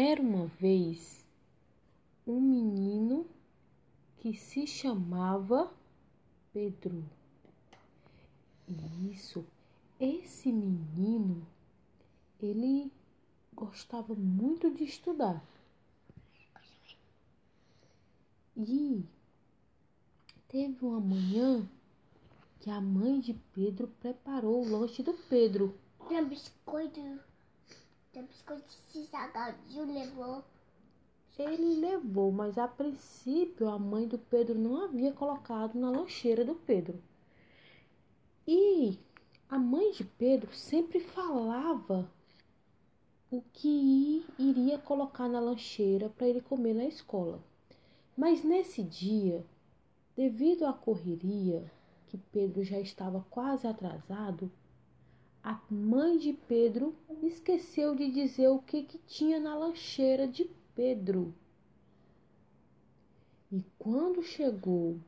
Era uma vez um menino que se chamava Pedro. Isso, esse menino, ele gostava muito de estudar. E teve uma manhã que a mãe de Pedro preparou o lanche do Pedro. Tem biscoito. Tem biscoito de salgadinho levou. Ele levou, mas a princípio a mãe do Pedro não havia colocado na lancheira do Pedro. E a mãe de Pedro sempre falava o que iria colocar na lancheira para ele comer na escola. Mas nesse dia, devido à correria, que Pedro já estava quase atrasado, a mãe de Pedro esqueceu de dizer o que, que tinha na lancheira de Pedro. E quando chegou,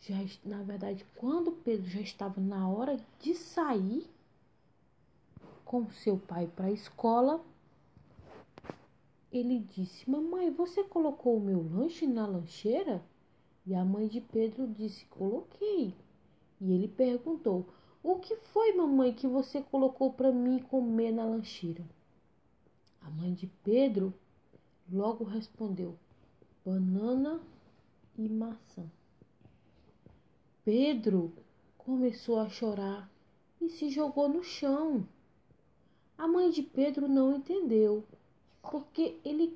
já na verdade, quando Pedro já estava na hora de sair com seu pai para a escola, ele disse: Mamãe, você colocou o meu lanche na lancheira? E a mãe de Pedro disse: Coloquei. E ele perguntou: O que foi, mamãe, que você colocou para mim comer na lancheira? A mãe de Pedro logo respondeu: Banana e maçã. Pedro começou a chorar e se jogou no chão. A mãe de Pedro não entendeu porque ele,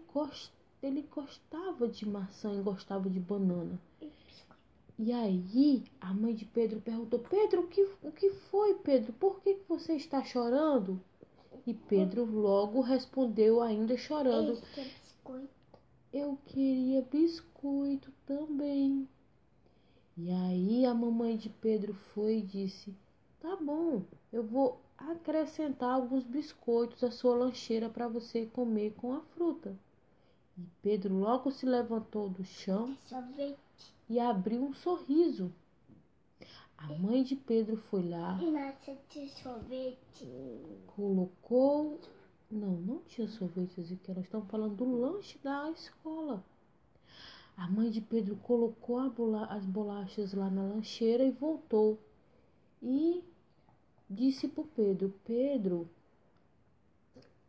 ele gostava de maçã e gostava de banana. E aí a mãe de Pedro perguntou: Pedro, o que, o que foi, Pedro? Por que você está chorando? E Pedro logo respondeu, ainda chorando: Eu queria biscoito também. E aí a mamãe de Pedro foi e disse: Tá bom, eu vou acrescentar alguns biscoitos à sua lancheira para você comer com a fruta. E Pedro logo se levantou do chão Sorvete. E abriu um sorriso. A mãe de Pedro foi lá, Nossa, de sorvete. colocou. Não, não tinha sorvetes aqui, nós estamos falando do lanche da escola. A mãe de Pedro colocou bola, as bolachas lá na lancheira e voltou. E disse para Pedro: Pedro,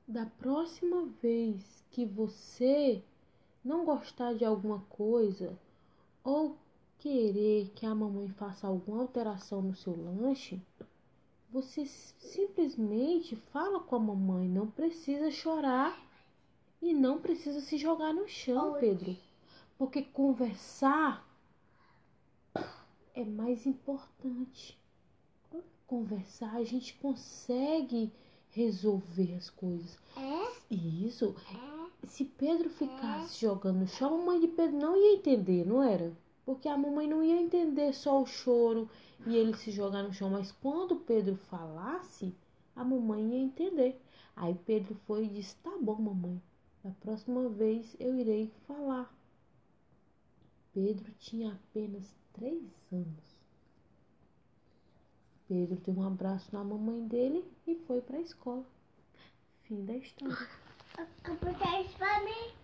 da próxima vez que você não gostar de alguma coisa ou querer que a mamãe faça alguma alteração no seu lanche, você simplesmente fala com a mamãe, não precisa chorar e não precisa se jogar no chão, Pedro. Porque conversar é mais importante conversar, a gente consegue resolver as coisas. É? Isso. É? Se Pedro ficasse jogando no chão, a mamãe de Pedro não ia entender, não era? Porque a mamãe não ia entender só o choro e ele se jogar no chão, mas quando Pedro falasse, a mamãe ia entender. Aí Pedro foi e disse: Tá bom, mamãe, da próxima vez eu irei falar. Pedro tinha apenas três anos. Pedro deu um abraço na mamãe dele e foi para a escola. Fim da história. Computer isso pra mim.